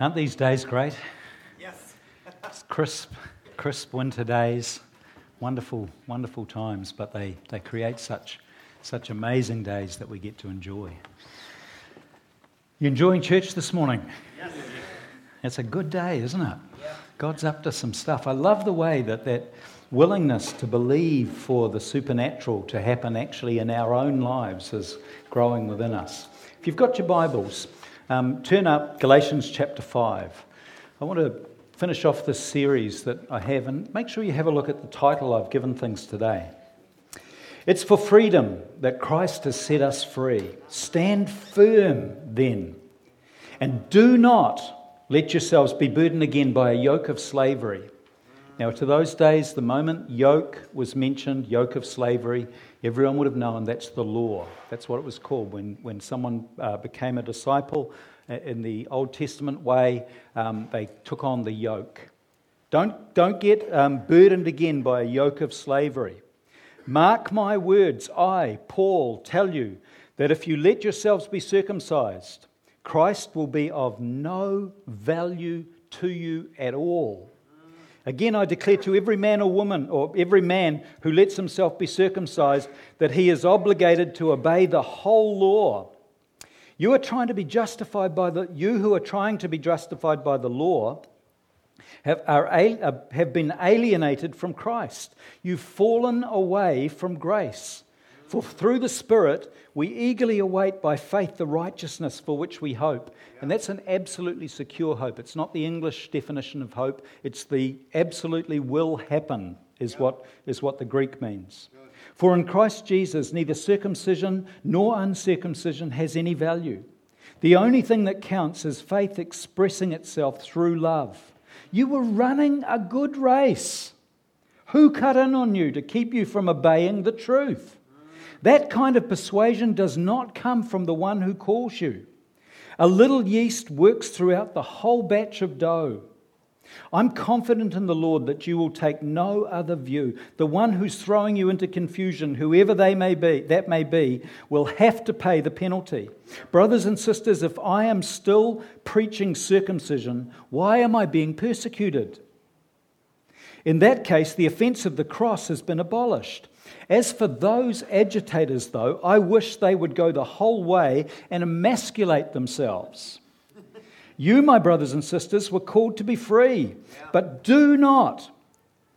Aren't these days great? Yes. It's crisp, crisp winter days, wonderful, wonderful times, but they, they create such, such amazing days that we get to enjoy. You enjoying church this morning? Yes. It's a good day, isn't it? God's up to some stuff. I love the way that that willingness to believe for the supernatural to happen actually in our own lives is growing within us. If you've got your Bibles, um, turn up Galatians chapter 5. I want to finish off this series that I have, and make sure you have a look at the title I've given things today. It's for freedom that Christ has set us free. Stand firm then, and do not let yourselves be burdened again by a yoke of slavery. Now, to those days, the moment yoke was mentioned, yoke of slavery, everyone would have known that's the law. That's what it was called. When, when someone uh, became a disciple in the Old Testament way, um, they took on the yoke. Don't, don't get um, burdened again by a yoke of slavery. Mark my words, I, Paul, tell you that if you let yourselves be circumcised, Christ will be of no value to you at all Again, I declare to every man or woman, or every man who lets himself be circumcised, that he is obligated to obey the whole law. You are trying to be justified by the, you who are trying to be justified by the law have, are, uh, have been alienated from Christ. You've fallen away from grace. For through the Spirit, we eagerly await by faith the righteousness for which we hope. And that's an absolutely secure hope. It's not the English definition of hope, it's the absolutely will happen, is, what, is what the Greek means. For in Christ Jesus, neither circumcision nor uncircumcision has any value. The only thing that counts is faith expressing itself through love. You were running a good race. Who cut in on you to keep you from obeying the truth? That kind of persuasion does not come from the one who calls you. A little yeast works throughout the whole batch of dough. I'm confident in the Lord that you will take no other view. The one who's throwing you into confusion, whoever they may be, that may be, will have to pay the penalty. Brothers and sisters, if I am still preaching circumcision, why am I being persecuted? In that case, the offense of the cross has been abolished. As for those agitators, though, I wish they would go the whole way and emasculate themselves. You, my brothers and sisters, were called to be free, but do not,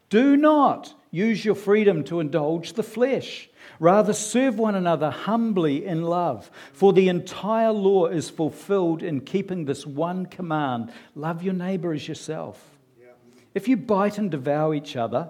do not use your freedom to indulge the flesh. Rather, serve one another humbly in love, for the entire law is fulfilled in keeping this one command love your neighbor as yourself. If you bite and devour each other,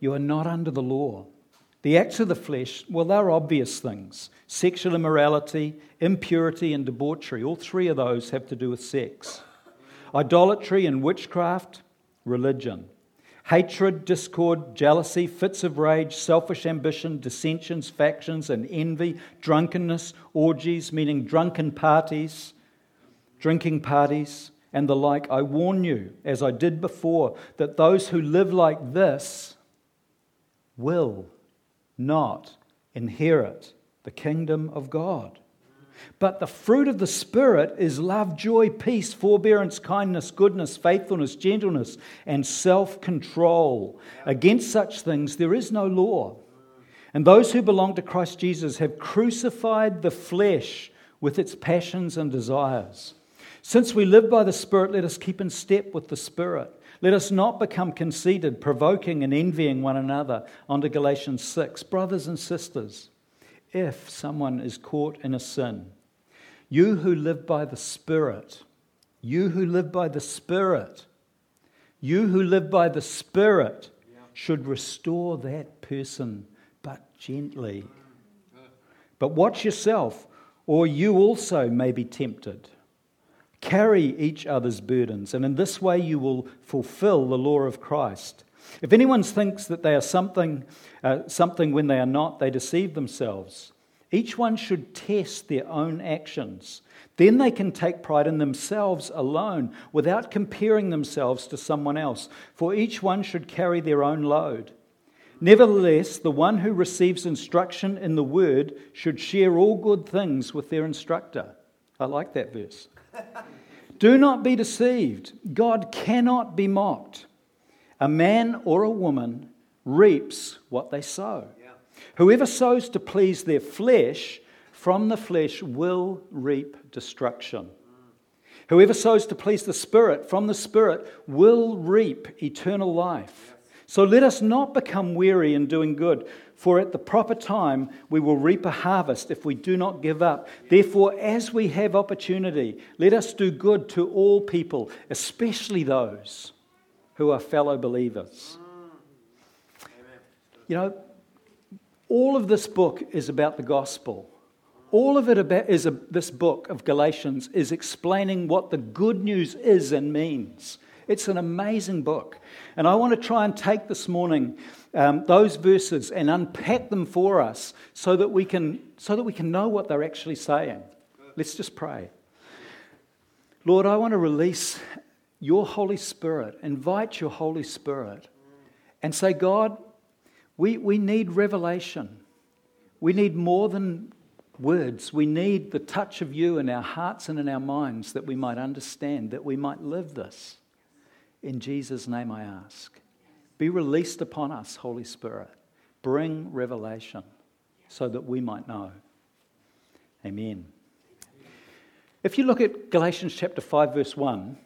you are not under the law. The acts of the flesh, well, they're obvious things sexual immorality, impurity, and debauchery. All three of those have to do with sex. Idolatry and witchcraft, religion. Hatred, discord, jealousy, fits of rage, selfish ambition, dissensions, factions, and envy, drunkenness, orgies, meaning drunken parties, drinking parties, and the like. I warn you, as I did before, that those who live like this will not inherit the kingdom of God. But the fruit of the Spirit is love, joy, peace, forbearance, kindness, goodness, faithfulness, gentleness, and self control. Against such things there is no law. And those who belong to Christ Jesus have crucified the flesh with its passions and desires. Since we live by the Spirit, let us keep in step with the Spirit. Let us not become conceited, provoking and envying one another. On to Galatians 6. Brothers and sisters, if someone is caught in a sin, you who live by the Spirit, you who live by the Spirit, you who live by the Spirit should restore that person, but gently. But watch yourself, or you also may be tempted. Carry each other's burdens, and in this way you will fulfill the law of Christ. If anyone thinks that they are something, uh, something when they are not, they deceive themselves. Each one should test their own actions. Then they can take pride in themselves alone without comparing themselves to someone else, for each one should carry their own load. Nevertheless, the one who receives instruction in the word should share all good things with their instructor. I like that verse. Do not be deceived. God cannot be mocked. A man or a woman reaps what they sow. Yeah. Whoever sows to please their flesh, from the flesh will reap destruction. Mm. Whoever sows to please the Spirit, from the Spirit will reap eternal life. So let us not become weary in doing good, for at the proper time we will reap a harvest if we do not give up. Therefore, as we have opportunity, let us do good to all people, especially those who are fellow believers. You know, all of this book is about the gospel. All of it about, is a, this book of Galatians is explaining what the good news is and means. It's an amazing book. And I want to try and take this morning um, those verses and unpack them for us so that, we can, so that we can know what they're actually saying. Let's just pray. Lord, I want to release your Holy Spirit, invite your Holy Spirit, and say, God, we, we need revelation. We need more than words. We need the touch of you in our hearts and in our minds that we might understand, that we might live this. In Jesus' name I ask. Be released upon us, Holy Spirit. Bring revelation so that we might know. Amen. If you look at Galatians chapter 5, verse 1,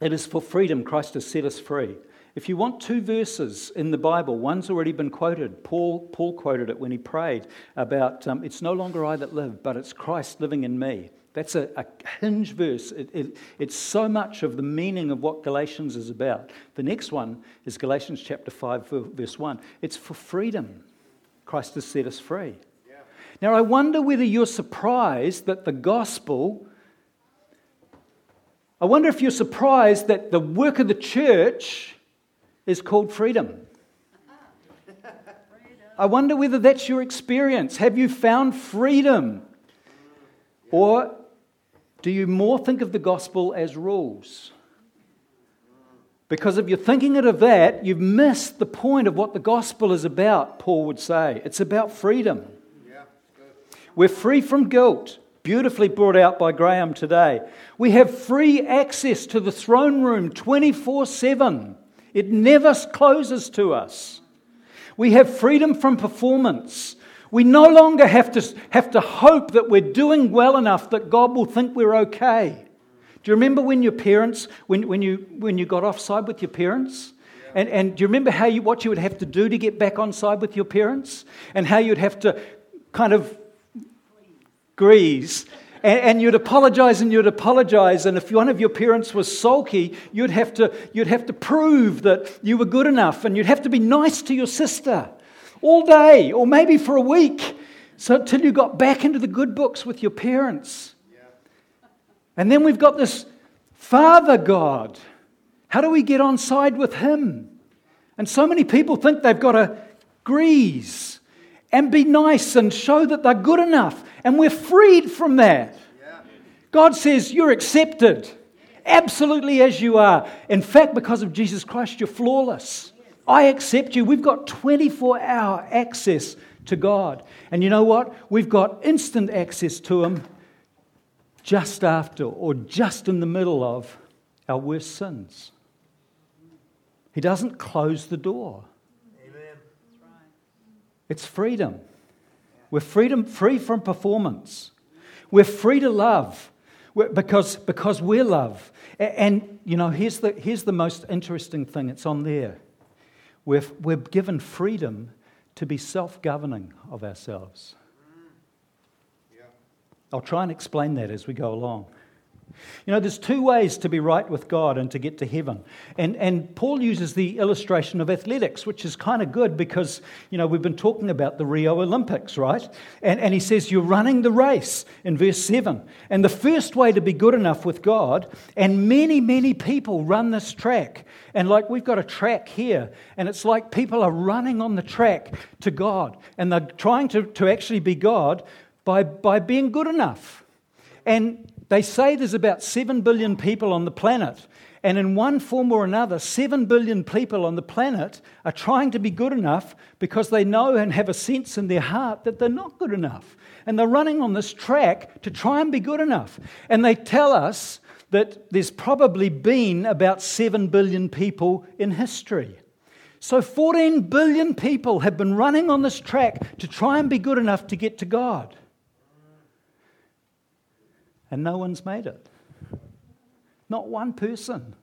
it is for freedom Christ has set us free. If you want two verses in the Bible, one's already been quoted. Paul, Paul quoted it when he prayed about um, it's no longer I that live, but it's Christ living in me. That's a, a hinge verse. It, it, it's so much of the meaning of what Galatians is about. The next one is Galatians chapter 5, verse 1. It's for freedom. Christ has set us free. Yeah. Now, I wonder whether you're surprised that the gospel, I wonder if you're surprised that the work of the church is called freedom. I wonder whether that's your experience. Have you found freedom? Or do you more think of the gospel as rules? Because if you're thinking it of that, you've missed the point of what the gospel is about, Paul would say. It's about freedom. We're free from guilt, beautifully brought out by Graham today. We have free access to the throne room 24 7, it never closes to us. We have freedom from performance. We no longer have to, have to hope that we're doing well enough that God will think we're okay. Do you remember when your parents, when, when, you, when you got offside with your parents? And, and do you remember how you, what you would have to do to get back on side with your parents? And how you'd have to kind of grease and, and, you'd apologize and you'd apologize. And if one of your parents was sulky, you'd have, to, you'd have to prove that you were good enough and you'd have to be nice to your sister all day or maybe for a week so until you got back into the good books with your parents. And then we've got this Father God. How do we get on side with Him? And so many people think they've got to grease and be nice and show that they're good enough. And we're freed from that. God says you're accepted absolutely as you are. In fact, because of Jesus Christ, you're flawless. I accept you. We've got 24 hour access to God. And you know what? We've got instant access to Him just after or just in the middle of our worst sins. He doesn't close the door. Amen. It's freedom. We're freedom, free from performance. We're free to love because, because we're love. And, and, you know, here's the, here's the most interesting thing it's on there. We're, we're given freedom to be self governing of ourselves. Mm. I'll try and explain that as we go along. You know, there's two ways to be right with God and to get to heaven. And, and Paul uses the illustration of athletics, which is kind of good because, you know, we've been talking about the Rio Olympics, right? And, and he says, You're running the race in verse 7. And the first way to be good enough with God, and many, many people run this track. And like we've got a track here, and it's like people are running on the track to God. And they're trying to, to actually be God by, by being good enough. And they say there's about 7 billion people on the planet. And in one form or another, 7 billion people on the planet are trying to be good enough because they know and have a sense in their heart that they're not good enough. And they're running on this track to try and be good enough. And they tell us that there's probably been about 7 billion people in history. So 14 billion people have been running on this track to try and be good enough to get to God and no one's made it. Not one person.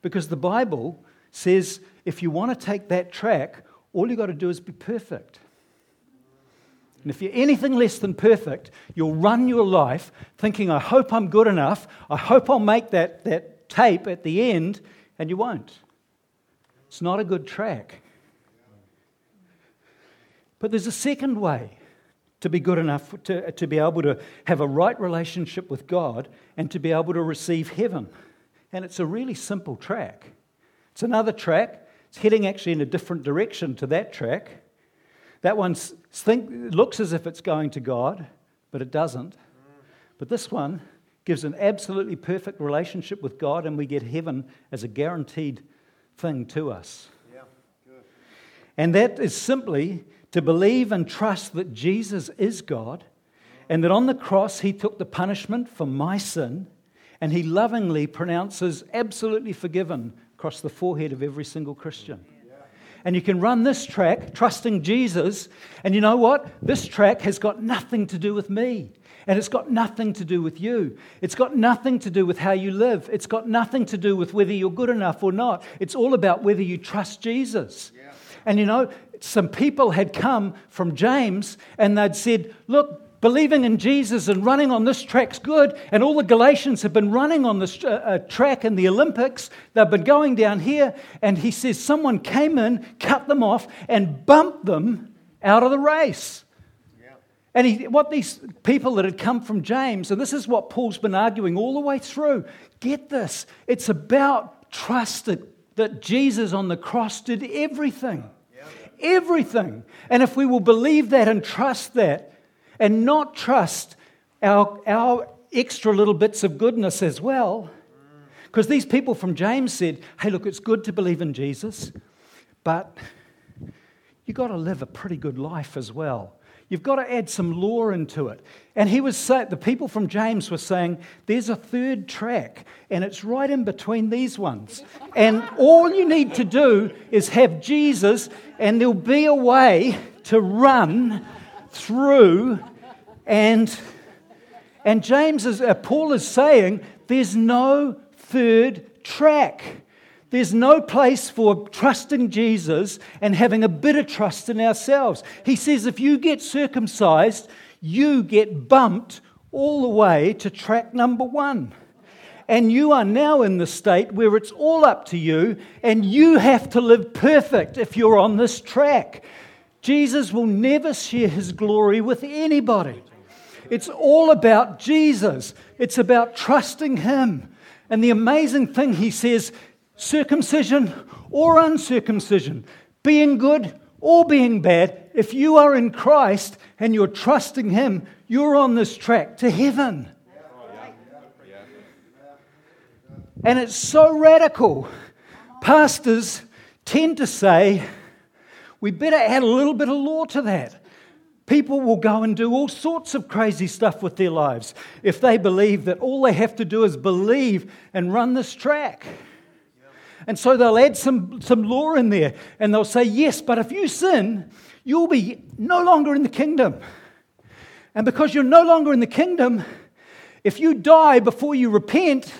Because the Bible says if you want to take that track, all you've got to do is be perfect. And if you're anything less than perfect, you'll run your life thinking, I hope I'm good enough. I hope I'll make that, that tape at the end, and you won't. It's not a good track. But there's a second way to be good enough to, to be able to have a right relationship with God and to be able to receive heaven. And it's a really simple track. It's another track. It's heading actually in a different direction to that track. That one looks as if it's going to God, but it doesn't. But this one gives an absolutely perfect relationship with God, and we get heaven as a guaranteed thing to us. Yeah, and that is simply to believe and trust that Jesus is God and that on the cross he took the punishment for my sin and he lovingly pronounces absolutely forgiven across the forehead of every single Christian. And you can run this track trusting Jesus, and you know what? This track has got nothing to do with me. And it's got nothing to do with you. It's got nothing to do with how you live. It's got nothing to do with whether you're good enough or not. It's all about whether you trust Jesus. Yeah. And you know, some people had come from James and they'd said, Look, believing in Jesus and running on this track's good. And all the Galatians have been running on this uh, uh, track in the Olympics. They've been going down here. And he says someone came in, cut them off, and bumped them out of the race. And he, what these people that had come from James, and this is what Paul's been arguing all the way through get this, it's about trust that, that Jesus on the cross did everything everything. And if we will believe that and trust that, and not trust our, our extra little bits of goodness as well, because these people from James said, hey, look, it's good to believe in Jesus, but you've got to live a pretty good life as well. You've got to add some law into it. And he was saying, the people from James were saying, there's a third track, and it's right in between these ones. And all you need to do is have Jesus, and there'll be a way to run through. And, and James is, uh, Paul is saying, there's no third track. There's no place for trusting Jesus and having a bit of trust in ourselves. He says if you get circumcised, you get bumped all the way to track number one. And you are now in the state where it's all up to you, and you have to live perfect if you're on this track. Jesus will never share his glory with anybody. It's all about Jesus, it's about trusting him. And the amazing thing he says circumcision or uncircumcision, being good or being bad, if you are in Christ and you're trusting Him, you're on this track to heaven. And it's so radical. Pastors tend to say, we better add a little bit of law to that. People will go and do all sorts of crazy stuff with their lives if they believe that all they have to do is believe and run this track. And so they'll add some, some law in there and they'll say, yes, but if you sin, you'll be no longer in the kingdom. And because you're no longer in the kingdom, if you die before you repent,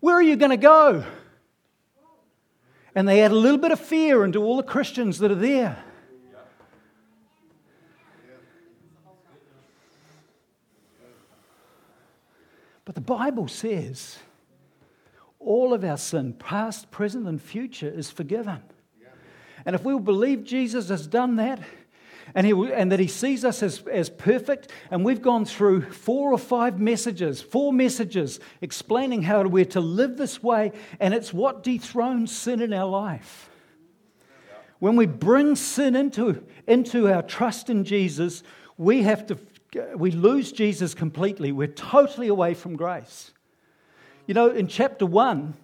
where are you going to go? And they add a little bit of fear into all the Christians that are there. But the Bible says all of our sin, past, present, and future, is forgiven. And if we will believe Jesus has done that, and, he, and that he sees us as, as perfect, and we've gone through four or five messages, four messages explaining how we're to live this way, and it's what dethrones sin in our life. When we bring sin into, into our trust in Jesus, we have to we lose Jesus completely. We're totally away from grace. You know, in chapter 1,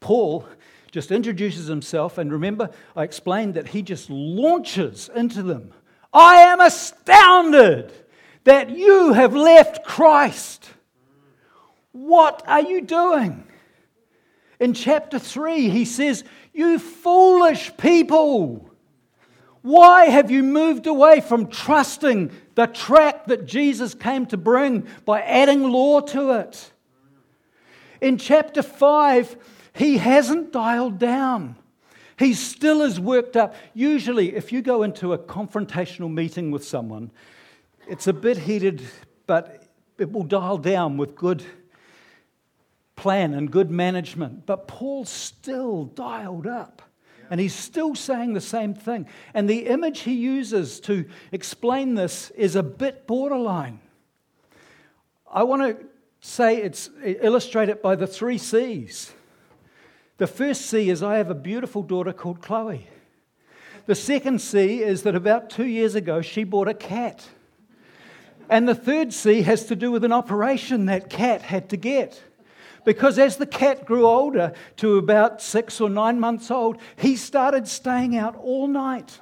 Paul just introduces himself, and remember, I explained that he just launches into them. I am astounded that you have left Christ. What are you doing? In chapter 3, he says, You foolish people. Why have you moved away from trusting the track that Jesus came to bring by adding law to it? In chapter 5, he hasn't dialed down. He still is worked up. Usually, if you go into a confrontational meeting with someone, it's a bit heated, but it will dial down with good plan and good management. But Paul's still dialed up. And he's still saying the same thing. And the image he uses to explain this is a bit borderline. I want to say it's illustrate it by the three C's. The first C is I have a beautiful daughter called Chloe. The second C is that about two years ago she bought a cat. And the third C has to do with an operation that cat had to get. Because as the cat grew older to about six or nine months old, he started staying out all night.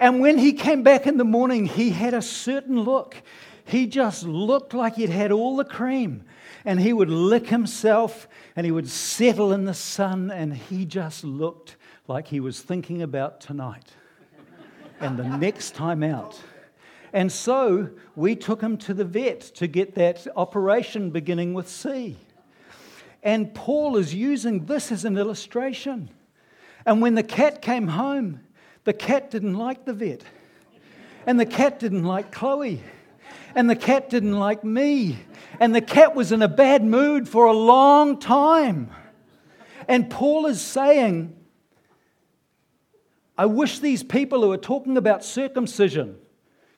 And when he came back in the morning, he had a certain look. He just looked like he'd had all the cream. And he would lick himself and he would settle in the sun, and he just looked like he was thinking about tonight and the next time out. And so we took him to the vet to get that operation beginning with C. And Paul is using this as an illustration. And when the cat came home, the cat didn't like the vet. And the cat didn't like Chloe. And the cat didn't like me. And the cat was in a bad mood for a long time. And Paul is saying, I wish these people who are talking about circumcision,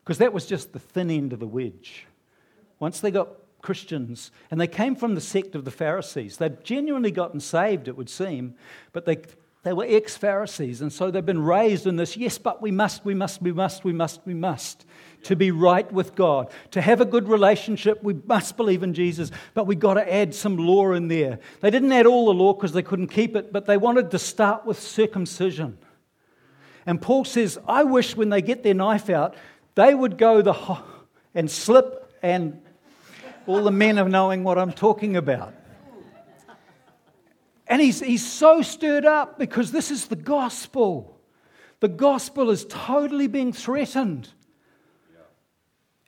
because that was just the thin end of the wedge. Once they got Christians, and they came from the sect of the Pharisees. They'd genuinely gotten saved, it would seem, but they, they were ex Pharisees, and so they've been raised in this yes, but we must, we must, we must, we must, we must. To be right with God, to have a good relationship, we must believe in Jesus, but we've got to add some law in there. They didn't add all the law because they couldn't keep it, but they wanted to start with circumcision. And Paul says, I wish when they get their knife out, they would go the ho- and slip and all the men are knowing what I'm talking about. And he's, he's so stirred up because this is the gospel. The gospel is totally being threatened.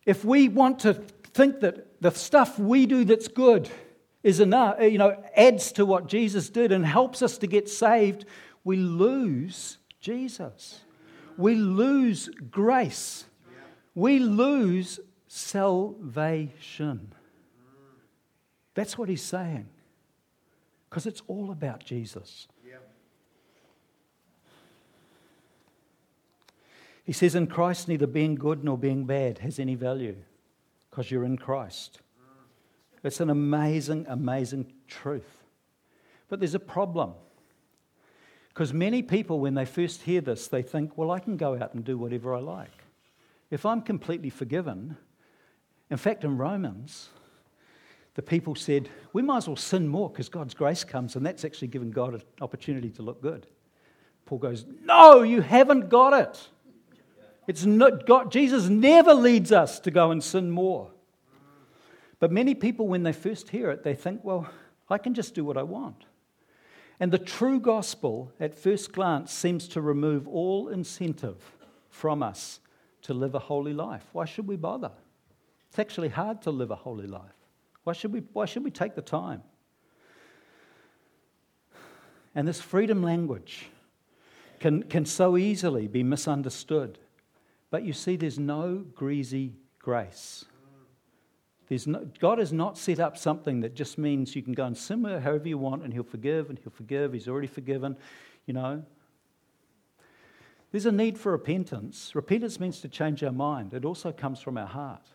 If we want to think that the stuff we do that's good is enough, uh, you know, adds to what Jesus did and helps us to get saved, we lose Jesus. We lose grace. We lose salvation. That's what he's saying. Because it's all about Jesus. Yeah. He says, In Christ, neither being good nor being bad has any value because you're in Christ. It's an amazing, amazing truth. But there's a problem. Because many people, when they first hear this, they think, well, I can go out and do whatever I like. If I'm completely forgiven, in fact, in Romans, the people said, We might as well sin more because God's grace comes, and that's actually giving God an opportunity to look good. Paul goes, No, you haven't got it. It's not God, Jesus never leads us to go and sin more. But many people, when they first hear it, they think, Well, I can just do what I want. And the true gospel, at first glance, seems to remove all incentive from us to live a holy life. Why should we bother? It's actually hard to live a holy life. Why should we, why should we take the time? And this freedom language can, can so easily be misunderstood. But you see, there's no greasy grace. There's no, God has not set up something that just means you can go and sin however you want and He'll forgive and He'll forgive. He's already forgiven, you know. There's a need for repentance. Repentance means to change our mind, it also comes from our heart.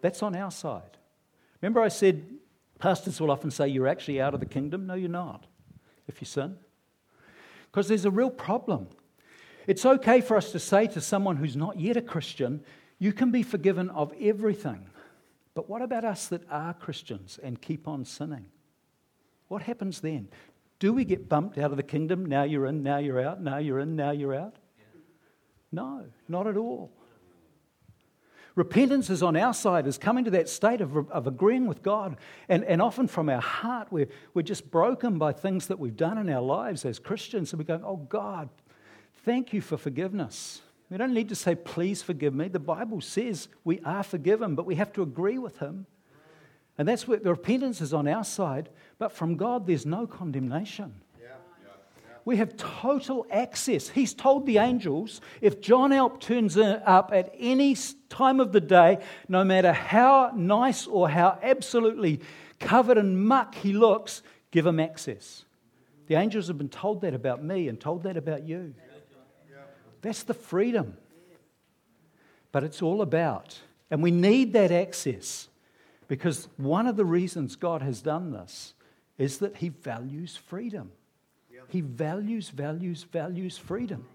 That's on our side. Remember, I said pastors will often say you're actually out of the kingdom? No, you're not if you sin. Because there's a real problem. It's okay for us to say to someone who's not yet a Christian, you can be forgiven of everything. But what about us that are Christians and keep on sinning? What happens then? Do we get bumped out of the kingdom? Now you're in, now you're out, now you're in, now you're out? No, not at all. Repentance is on our side, is coming to that state of, of agreeing with God. And, and often from our heart, we're, we're just broken by things that we've done in our lives as Christians. And we're going, oh God, thank you for forgiveness. We don't need to say, please forgive me. The Bible says we are forgiven, but we have to agree with Him. And that's where the repentance is on our side. But from God, there's no condemnation we have total access. He's told the angels if John Alp turns up at any time of the day, no matter how nice or how absolutely covered in muck he looks, give him access. The angels have been told that about me and told that about you. That's the freedom. But it's all about, and we need that access because one of the reasons God has done this is that He values freedom. He values, values, values freedom.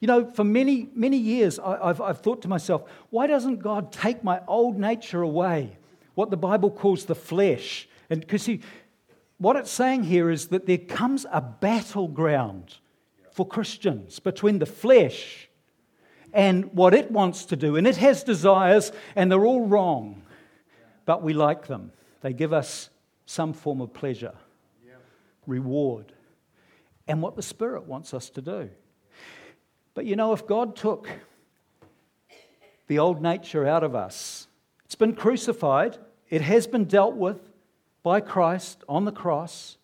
You know, for many, many years, I've, I've thought to myself, why doesn't God take my old nature away? What the Bible calls the flesh. And because he, what it's saying here is that there comes a battleground for Christians between the flesh and what it wants to do. And it has desires, and they're all wrong, but we like them. They give us some form of pleasure, reward and what the Spirit wants us to do. But you know, if God took the old nature out of us, it's been crucified, it has been dealt with by Christ on the cross.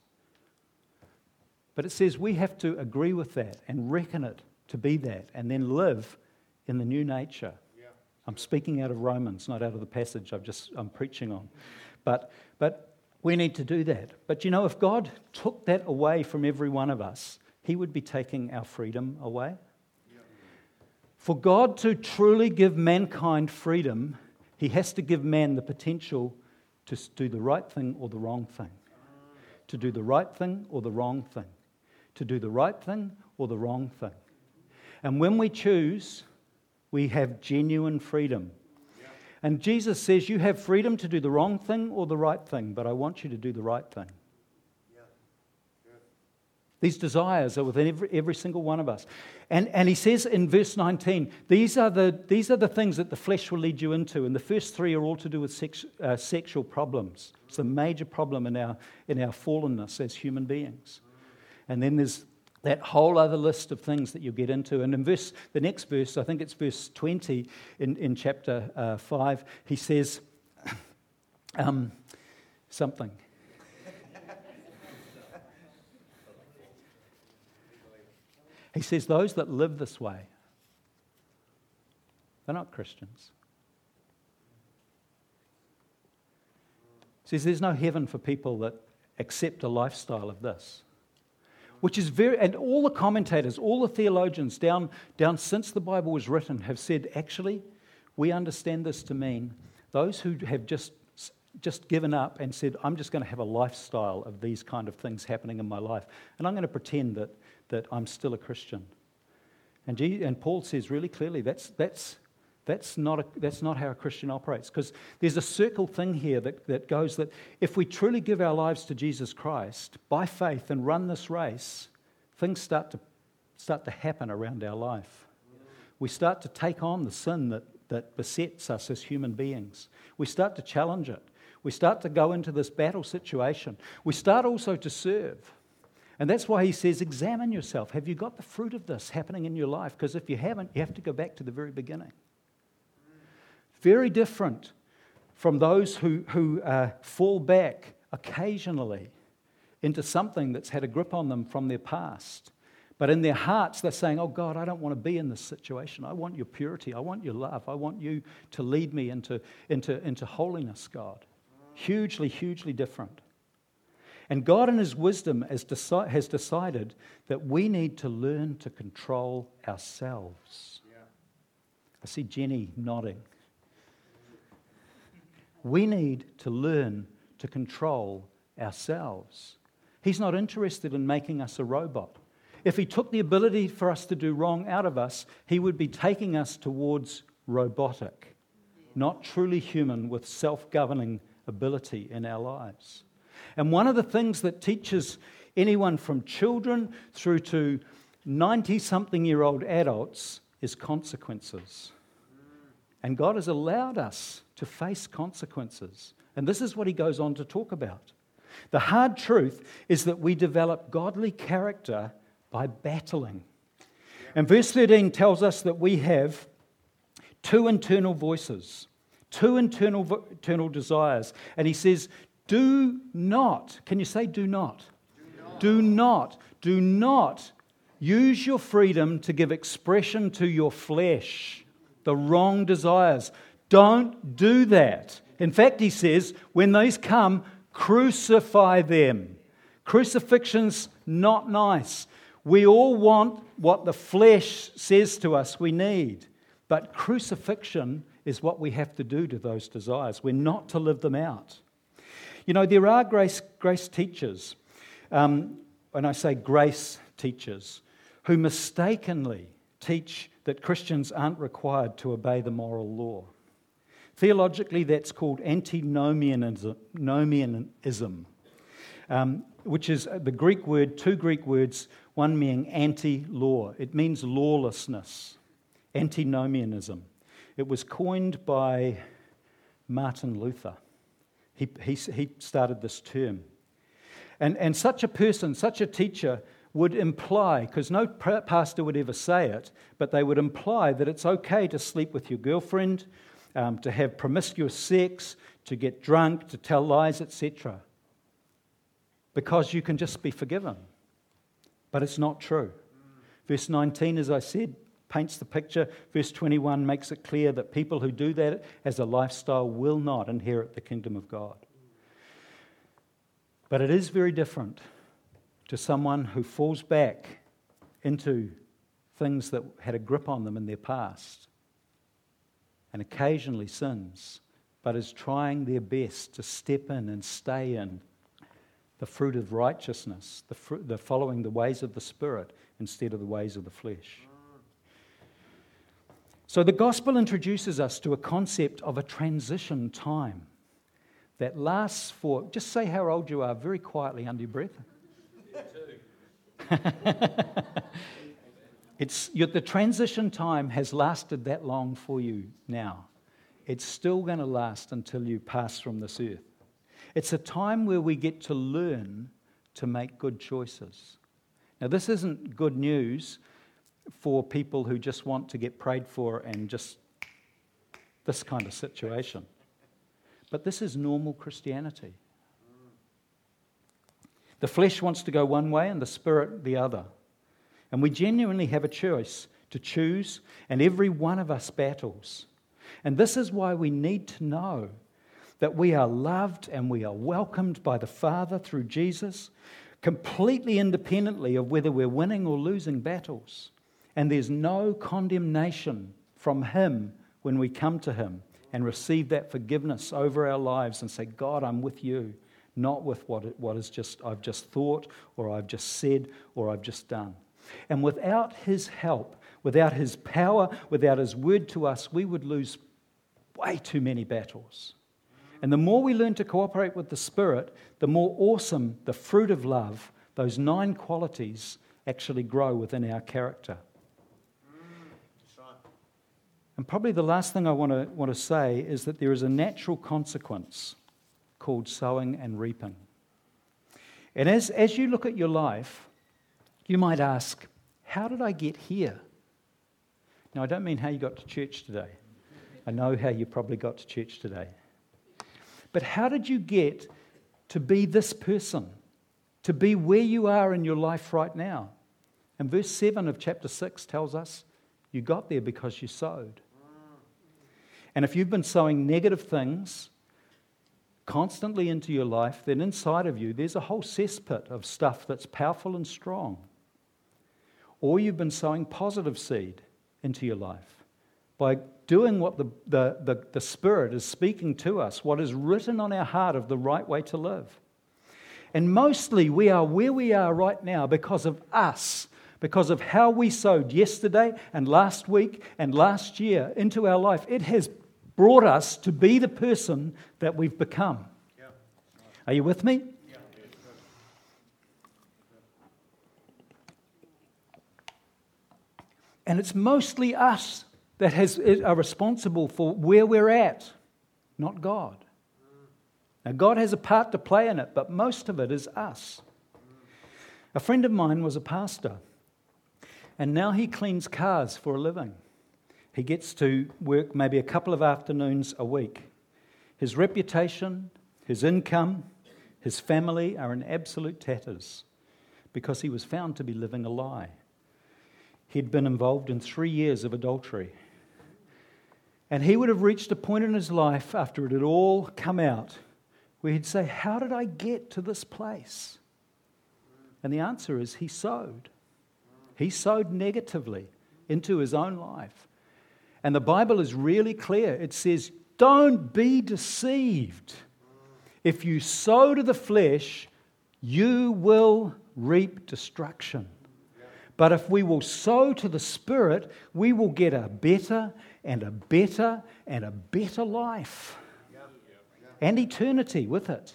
But it says we have to agree with that and reckon it to be that and then live in the new nature. Yeah. I'm speaking out of Romans, not out of the passage I've just, I'm preaching on. But, but we need to do that. But you know, if God took that away from every one of us, He would be taking our freedom away. For God to truly give mankind freedom, He has to give man the potential to do the right thing or the wrong thing. To do the right thing or the wrong thing. To do the right thing or the wrong thing. And when we choose, we have genuine freedom. And Jesus says, You have freedom to do the wrong thing or the right thing, but I want you to do the right thing. These desires are within every, every single one of us. And, and he says in verse 19, these are, the, these are the things that the flesh will lead you into. And the first three are all to do with sex, uh, sexual problems. It's a major problem in our, in our fallenness as human beings. And then there's that whole other list of things that you get into. And in verse, the next verse, I think it's verse 20 in, in chapter uh, 5, he says um, something. he says, Those that live this way, they're not Christians. He says, There's no heaven for people that accept a lifestyle of this which is very, and all the commentators, all the theologians down, down since the Bible was written have said, actually, we understand this to mean those who have just, just given up and said, I'm just going to have a lifestyle of these kind of things happening in my life, and I'm going to pretend that, that I'm still a Christian. And, Jesus, and Paul says really clearly that's, that's, that's not, a, that's not how a Christian operates. Because there's a circle thing here that, that goes that if we truly give our lives to Jesus Christ by faith and run this race, things start to, start to happen around our life. We start to take on the sin that, that besets us as human beings. We start to challenge it. We start to go into this battle situation. We start also to serve. And that's why he says, examine yourself. Have you got the fruit of this happening in your life? Because if you haven't, you have to go back to the very beginning. Very different from those who, who uh, fall back occasionally into something that's had a grip on them from their past. But in their hearts, they're saying, Oh God, I don't want to be in this situation. I want your purity. I want your love. I want you to lead me into, into, into holiness, God. Hugely, hugely different. And God, in His wisdom, has, deci- has decided that we need to learn to control ourselves. Yeah. I see Jenny nodding. We need to learn to control ourselves. He's not interested in making us a robot. If He took the ability for us to do wrong out of us, He would be taking us towards robotic, not truly human with self governing ability in our lives. And one of the things that teaches anyone from children through to 90 something year old adults is consequences. And God has allowed us to face consequences. And this is what he goes on to talk about. The hard truth is that we develop godly character by battling. And verse 13 tells us that we have two internal voices, two internal, internal desires. And he says, Do not, can you say do not? Do not. Do not, do not use your freedom to give expression to your flesh, the wrong desires. Don't do that. In fact, he says, when these come, crucify them. Crucifixion's not nice. We all want what the flesh says to us we need, but crucifixion is what we have to do to those desires. We're not to live them out. You know, there are grace, grace teachers, um, when I say grace teachers, who mistakenly teach that Christians aren't required to obey the moral law. Theologically, that's called antinomianism, um, which is the Greek word, two Greek words, one meaning anti law. It means lawlessness, antinomianism. It was coined by Martin Luther. He, he, he started this term. And, and such a person, such a teacher, would imply, because no pastor would ever say it, but they would imply that it's okay to sleep with your girlfriend, um, to have promiscuous sex, to get drunk, to tell lies, etc. Because you can just be forgiven. But it's not true. Verse 19, as I said, paints the picture. Verse 21 makes it clear that people who do that as a lifestyle will not inherit the kingdom of God. But it is very different to someone who falls back into things that had a grip on them in their past and occasionally sins, but is trying their best to step in and stay in the fruit of righteousness, the, fruit, the following the ways of the Spirit instead of the ways of the flesh. So the gospel introduces us to a concept of a transition time that lasts for, just say how old you are very quietly under your breath. It's, the transition time has lasted that long for you now. It's still going to last until you pass from this earth. It's a time where we get to learn to make good choices. Now, this isn't good news for people who just want to get prayed for and just this kind of situation. But this is normal Christianity. The flesh wants to go one way and the spirit the other. And we genuinely have a choice to choose, and every one of us battles. And this is why we need to know that we are loved and we are welcomed by the Father through Jesus, completely independently of whether we're winning or losing battles. And there's no condemnation from Him when we come to Him and receive that forgiveness over our lives and say, God, I'm with you, not with what, it, what is just I've just thought or I've just said or I've just done. And without His help, without His power, without His word to us, we would lose way too many battles. And the more we learn to cooperate with the Spirit, the more awesome the fruit of love, those nine qualities, actually grow within our character. And probably the last thing I want to, want to say is that there is a natural consequence called sowing and reaping. And as, as you look at your life, you might ask, How did I get here? Now, I don't mean how you got to church today. I know how you probably got to church today. But how did you get to be this person? To be where you are in your life right now? And verse 7 of chapter 6 tells us you got there because you sowed. And if you've been sowing negative things constantly into your life, then inside of you there's a whole cesspit of stuff that's powerful and strong. Or you've been sowing positive seed into your life by doing what the, the, the, the Spirit is speaking to us, what is written on our heart of the right way to live. And mostly we are where we are right now because of us, because of how we sowed yesterday and last week and last year into our life. It has brought us to be the person that we've become. Are you with me? And it's mostly us that has, are responsible for where we're at, not God. Now, God has a part to play in it, but most of it is us. A friend of mine was a pastor, and now he cleans cars for a living. He gets to work maybe a couple of afternoons a week. His reputation, his income, his family are in absolute tatters because he was found to be living a lie. He'd been involved in three years of adultery. And he would have reached a point in his life after it had all come out where he'd say, How did I get to this place? And the answer is he sowed. He sowed negatively into his own life. And the Bible is really clear. It says, Don't be deceived. If you sow to the flesh, you will reap destruction. But if we will sow to the Spirit, we will get a better and a better and a better life and eternity with it.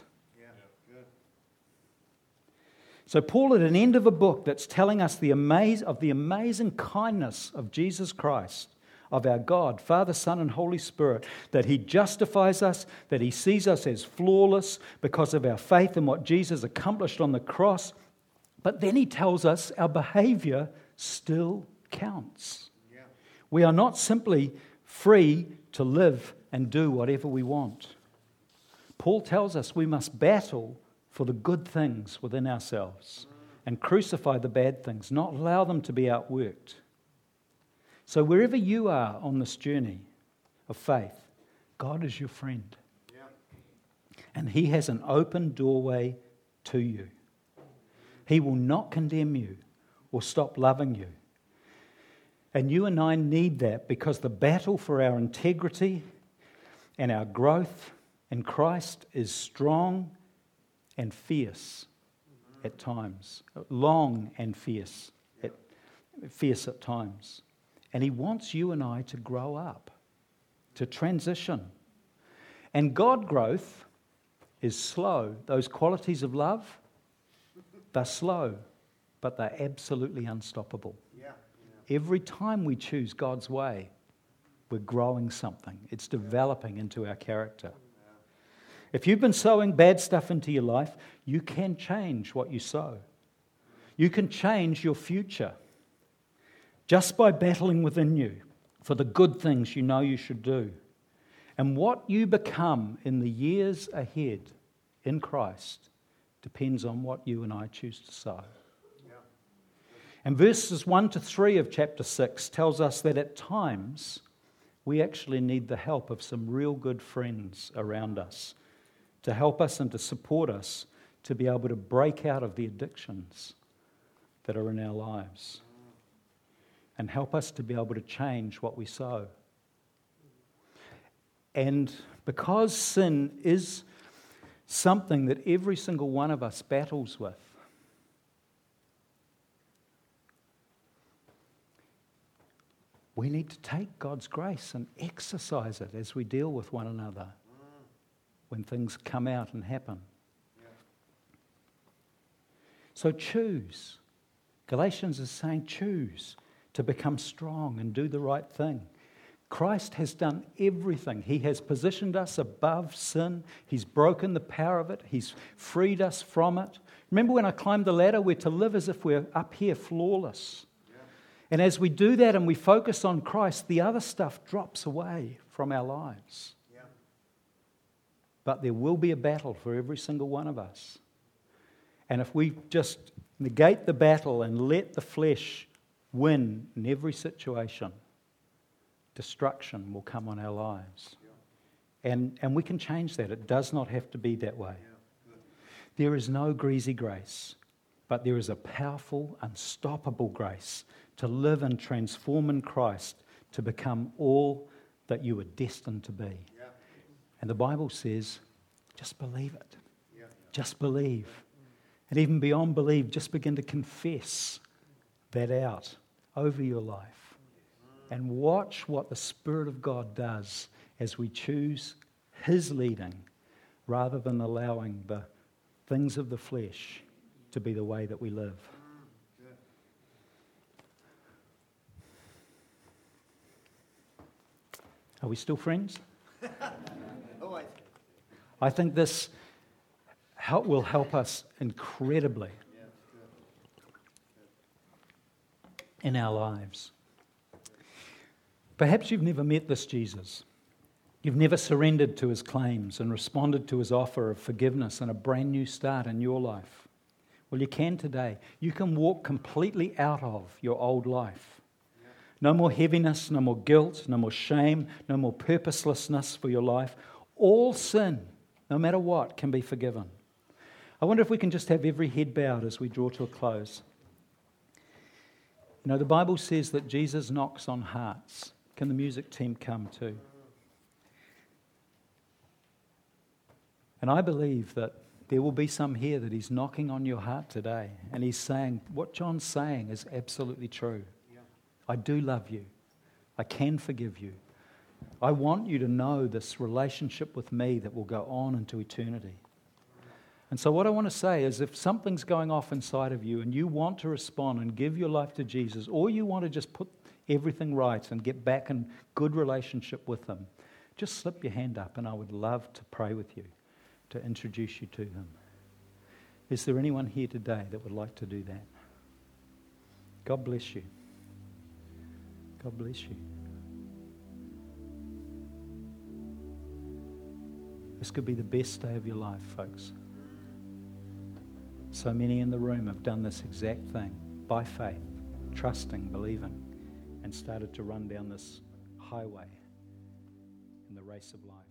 So, Paul, at an end of a book that's telling us the amaze, of the amazing kindness of Jesus Christ, of our God, Father, Son, and Holy Spirit, that He justifies us, that He sees us as flawless because of our faith in what Jesus accomplished on the cross. But then He tells us our behavior still counts. Yeah. We are not simply free to live and do whatever we want. Paul tells us we must battle for the good things within ourselves and crucify the bad things, not allow them to be outworked. So, wherever you are on this journey of faith, God is your friend. Yeah. And He has an open doorway to you. He will not condemn you or stop loving you. And you and I need that because the battle for our integrity and our growth in Christ is strong and fierce at times, long and fierce, at, fierce at times. And He wants you and I to grow up, to transition. And God growth is slow. Those qualities of love, they're slow, but they're absolutely unstoppable. Yeah. Yeah. Every time we choose God's way, we're growing something, it's developing into our character. If you've been sowing bad stuff into your life, you can change what you sow. You can change your future just by battling within you for the good things you know you should do. And what you become in the years ahead in Christ depends on what you and I choose to sow. And verses 1 to 3 of chapter 6 tells us that at times we actually need the help of some real good friends around us to help us and to support us to be able to break out of the addictions that are in our lives and help us to be able to change what we sow. And because sin is something that every single one of us battles with, we need to take God's grace and exercise it as we deal with one another when things come out and happen. So choose. Galatians is saying choose to become strong and do the right thing. Christ has done everything. He has positioned us above sin. He's broken the power of it. He's freed us from it. Remember when I climbed the ladder, we're to live as if we're up here flawless. And as we do that and we focus on Christ, the other stuff drops away from our lives. But there will be a battle for every single one of us. And if we just negate the battle and let the flesh win in every situation, destruction will come on our lives. And, and we can change that. It does not have to be that way. There is no greasy grace, but there is a powerful, unstoppable grace to live and transform in Christ to become all that you were destined to be. And the Bible says, just believe it. Just believe. And even beyond believe, just begin to confess that out over your life. And watch what the Spirit of God does as we choose His leading rather than allowing the things of the flesh to be the way that we live. Are we still friends? Oh, I think this help, will help us incredibly in our lives. Perhaps you've never met this Jesus. You've never surrendered to his claims and responded to his offer of forgiveness and a brand new start in your life. Well, you can today. You can walk completely out of your old life. No more heaviness, no more guilt, no more shame, no more purposelessness for your life. All sin, no matter what, can be forgiven. I wonder if we can just have every head bowed as we draw to a close. You know, the Bible says that Jesus knocks on hearts. Can the music team come too? And I believe that there will be some here that he's knocking on your heart today. And he's saying, what John's saying is absolutely true. I do love you. I can forgive you. I want you to know this relationship with me that will go on into eternity. And so, what I want to say is if something's going off inside of you and you want to respond and give your life to Jesus, or you want to just put everything right and get back in good relationship with Him, just slip your hand up and I would love to pray with you to introduce you to Him. Is there anyone here today that would like to do that? God bless you. God bless you. This could be the best day of your life, folks. So many in the room have done this exact thing by faith, trusting, believing, and started to run down this highway in the race of life.